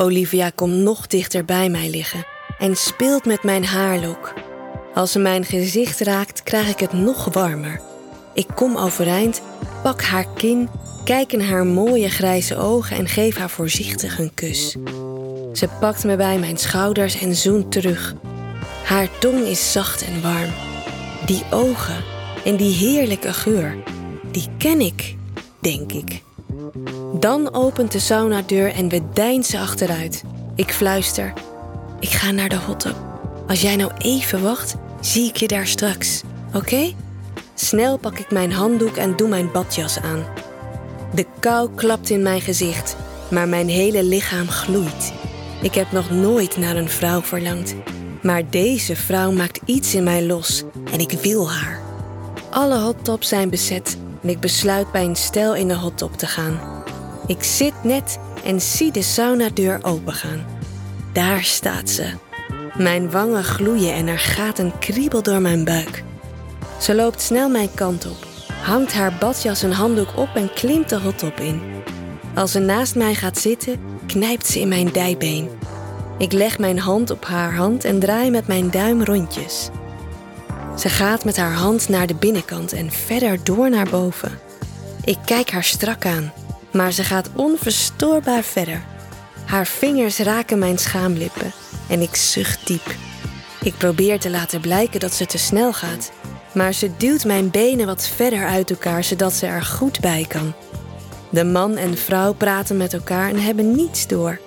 Olivia komt nog dichter bij mij liggen en speelt met mijn haarlok. Als ze mijn gezicht raakt, krijg ik het nog warmer. Ik kom overeind, pak haar kin, kijk in haar mooie grijze ogen en geef haar voorzichtig een kus. Ze pakt me bij mijn schouders en zoent terug. Haar tong is zacht en warm. Die ogen en die heerlijke geur, die ken ik, denk ik. Dan opent de saunadeur en we deinzen achteruit. Ik fluister. Ik ga naar de hot Als jij nou even wacht, zie ik je daar straks. Oké? Snel pak ik mijn handdoek en doe mijn badjas aan. De kou klapt in mijn gezicht, maar mijn hele lichaam gloeit. Ik heb nog nooit naar een vrouw verlangd. Maar deze vrouw maakt iets in mij los en ik wil haar. Alle hottops zijn bezet en ik besluit bij een stel in de hottop te gaan. Ik zit net en zie de saunadeur opengaan. Daar staat ze. Mijn wangen gloeien en er gaat een kriebel door mijn buik. Ze loopt snel mijn kant op, hangt haar badjas en handdoek op en klimt de hotop in. Als ze naast mij gaat zitten, knijpt ze in mijn dijbeen. Ik leg mijn hand op haar hand en draai met mijn duim rondjes. Ze gaat met haar hand naar de binnenkant en verder door naar boven. Ik kijk haar strak aan, maar ze gaat onverstoorbaar verder. Haar vingers raken mijn schaamlippen en ik zucht diep. Ik probeer te laten blijken dat ze te snel gaat, maar ze duwt mijn benen wat verder uit elkaar zodat ze er goed bij kan. De man en vrouw praten met elkaar en hebben niets door.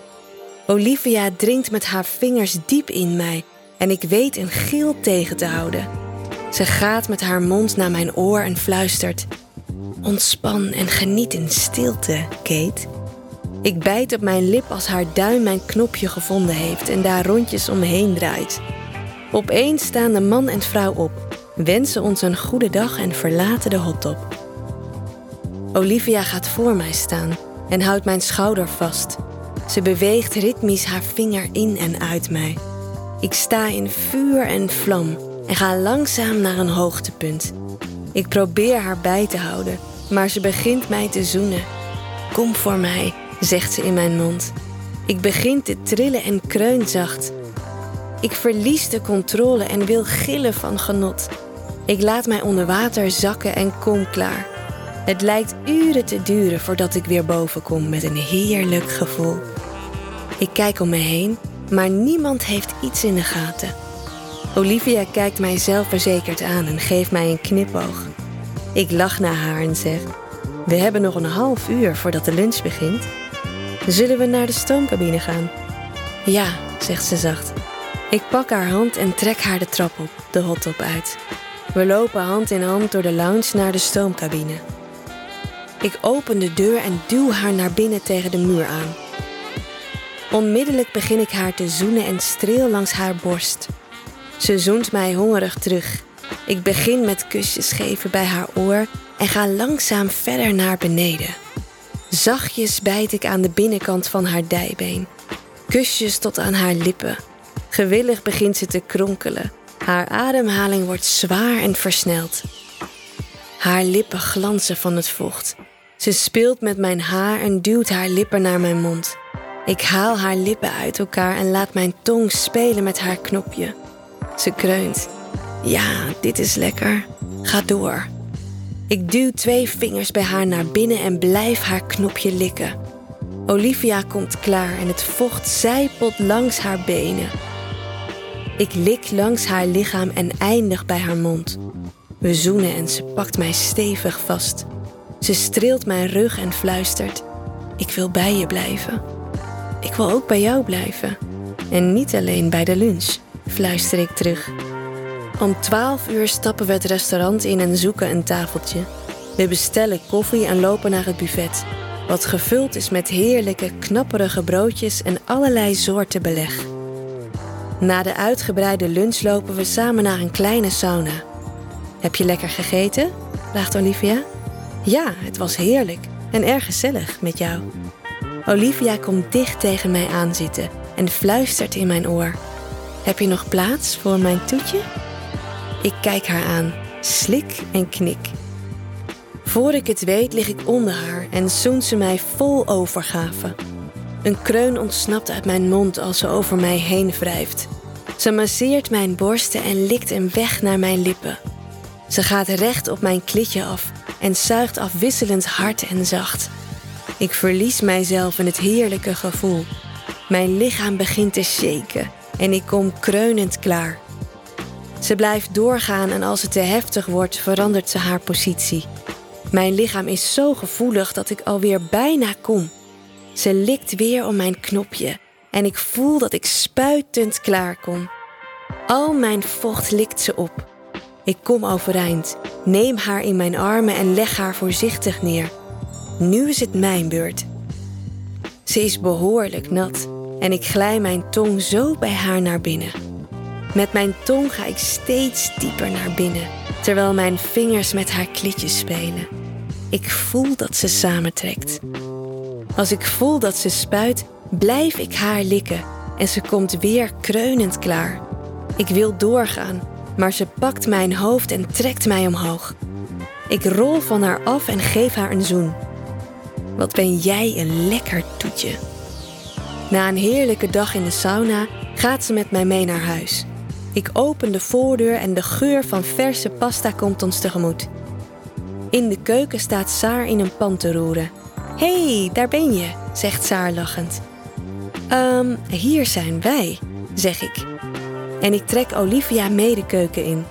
Olivia dringt met haar vingers diep in mij en ik weet een gil tegen te houden. Ze gaat met haar mond naar mijn oor en fluistert: Ontspan en geniet in stilte, Kate. Ik bijt op mijn lip als haar duim mijn knopje gevonden heeft en daar rondjes omheen draait. Opeens staan de man en vrouw op, wensen ons een goede dag en verlaten de hottop. Olivia gaat voor mij staan en houdt mijn schouder vast. Ze beweegt ritmisch haar vinger in en uit mij. Ik sta in vuur en vlam en ga langzaam naar een hoogtepunt. Ik probeer haar bij te houden, maar ze begint mij te zoenen. Kom voor mij, zegt ze in mijn mond. Ik begin te trillen en kreun zacht. Ik verlies de controle en wil gillen van genot. Ik laat mij onder water zakken en kom klaar. Het lijkt uren te duren voordat ik weer boven kom met een heerlijk gevoel. Ik kijk om me heen, maar niemand heeft iets in de gaten. Olivia kijkt mij zelfverzekerd aan en geeft mij een knipoog. Ik lach naar haar en zeg: We hebben nog een half uur voordat de lunch begint. Zullen we naar de stoomcabine gaan? Ja, zegt ze zacht. Ik pak haar hand en trek haar de trap op, de hotop uit. We lopen hand in hand door de lounge naar de stoomcabine. Ik open de deur en duw haar naar binnen tegen de muur aan. Onmiddellijk begin ik haar te zoenen en streel langs haar borst. Ze zoent mij hongerig terug. Ik begin met kusjes geven bij haar oor en ga langzaam verder naar beneden. Zachtjes bijt ik aan de binnenkant van haar dijbeen. Kusjes tot aan haar lippen. Gewillig begint ze te kronkelen. Haar ademhaling wordt zwaar en versneld. Haar lippen glanzen van het vocht. Ze speelt met mijn haar en duwt haar lippen naar mijn mond. Ik haal haar lippen uit elkaar en laat mijn tong spelen met haar knopje. Ze kreunt. Ja, dit is lekker. Ga door. Ik duw twee vingers bij haar naar binnen en blijf haar knopje likken. Olivia komt klaar en het vocht zijpelt langs haar benen. Ik lik langs haar lichaam en eindig bij haar mond. We zoenen en ze pakt mij stevig vast. Ze streelt mijn rug en fluistert: Ik wil bij je blijven. Ik wil ook bij jou blijven. En niet alleen bij de lunch, fluister ik terug. Om twaalf uur stappen we het restaurant in en zoeken een tafeltje. We bestellen koffie en lopen naar het buffet, wat gevuld is met heerlijke, knapperige broodjes en allerlei soorten beleg. Na de uitgebreide lunch lopen we samen naar een kleine sauna. Heb je lekker gegeten? vraagt Olivia. Ja, het was heerlijk en erg gezellig met jou. Olivia komt dicht tegen mij aanzitten en fluistert in mijn oor. Heb je nog plaats voor mijn toetje? Ik kijk haar aan, slik en knik. Voor ik het weet lig ik onder haar en zoent ze mij vol overgave. Een kreun ontsnapt uit mijn mond als ze over mij heen wrijft. Ze masseert mijn borsten en likt een weg naar mijn lippen. Ze gaat recht op mijn klitje af en zuigt afwisselend hard en zacht. Ik verlies mijzelf in het heerlijke gevoel. Mijn lichaam begint te shaken en ik kom kreunend klaar. Ze blijft doorgaan en als het te heftig wordt, verandert ze haar positie. Mijn lichaam is zo gevoelig dat ik alweer bijna kom. Ze likt weer om mijn knopje en ik voel dat ik spuitend klaar kom. Al mijn vocht likt ze op. Ik kom overeind, neem haar in mijn armen en leg haar voorzichtig neer. Nu is het mijn beurt. Ze is behoorlijk nat en ik glij mijn tong zo bij haar naar binnen. Met mijn tong ga ik steeds dieper naar binnen, terwijl mijn vingers met haar klitjes spelen. Ik voel dat ze samentrekt. Als ik voel dat ze spuit, blijf ik haar likken en ze komt weer kreunend klaar. Ik wil doorgaan, maar ze pakt mijn hoofd en trekt mij omhoog. Ik rol van haar af en geef haar een zoen. Wat ben jij een lekker toetje. Na een heerlijke dag in de sauna gaat ze met mij mee naar huis. Ik open de voordeur en de geur van verse pasta komt ons tegemoet. In de keuken staat Saar in een pan te roeren. Hé, hey, daar ben je, zegt Saar lachend. Um, hier zijn wij, zeg ik. En ik trek Olivia mee de keuken in.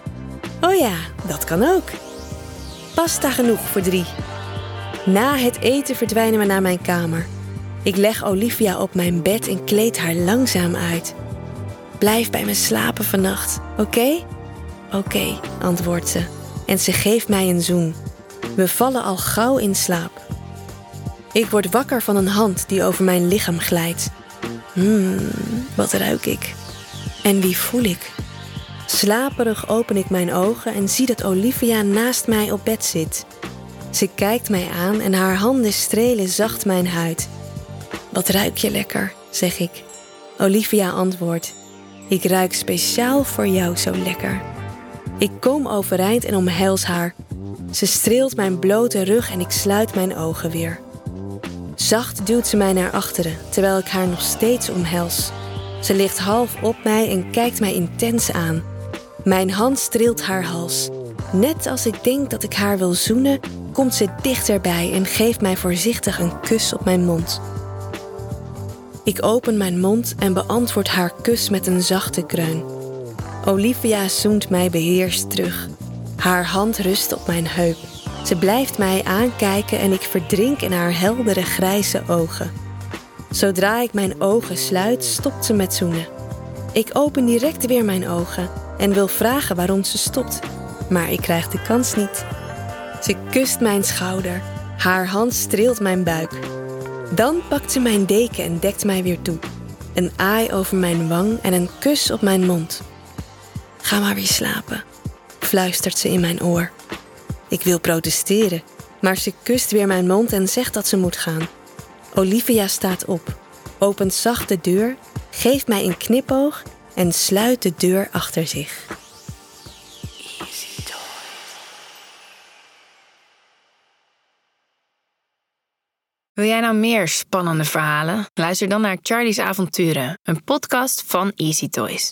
Oh ja, dat kan ook. Pasta genoeg voor drie. Na het eten verdwijnen we naar mijn kamer. Ik leg Olivia op mijn bed en kleed haar langzaam uit. Blijf bij me slapen vannacht, oké? Oké, antwoordt ze. En ze geeft mij een zoen. We vallen al gauw in slaap. Ik word wakker van een hand die over mijn lichaam glijdt. Hmm, wat ruik ik? En wie voel ik? Slaperig open ik mijn ogen en zie dat Olivia naast mij op bed zit. Ze kijkt mij aan en haar handen strelen zacht mijn huid. Wat ruik je lekker, zeg ik. Olivia antwoordt: Ik ruik speciaal voor jou zo lekker. Ik kom overeind en omhels haar. Ze streelt mijn blote rug en ik sluit mijn ogen weer. Zacht duwt ze mij naar achteren, terwijl ik haar nog steeds omhels. Ze ligt half op mij en kijkt mij intens aan. Mijn hand streelt haar hals. Net als ik denk dat ik haar wil zoenen, komt ze dichterbij en geeft mij voorzichtig een kus op mijn mond. Ik open mijn mond en beantwoord haar kus met een zachte kreun. Olivia zoent mij beheerst terug. Haar hand rust op mijn heup. Ze blijft mij aankijken en ik verdrink in haar heldere grijze ogen. Zodra ik mijn ogen sluit, stopt ze met zoenen. Ik open direct weer mijn ogen en wil vragen waarom ze stopt, maar ik krijg de kans niet. Ze kust mijn schouder, haar hand streelt mijn buik. Dan pakt ze mijn deken en dekt mij weer toe. Een aai over mijn wang en een kus op mijn mond. Ga maar weer slapen, fluistert ze in mijn oor. Ik wil protesteren, maar ze kust weer mijn mond en zegt dat ze moet gaan. Olivia staat op, opent zacht de deur, geeft mij een knipoog en sluit de deur achter zich. Wil jij nou meer spannende verhalen? Luister dan naar Charlie's Avonturen, een podcast van Easy Toys.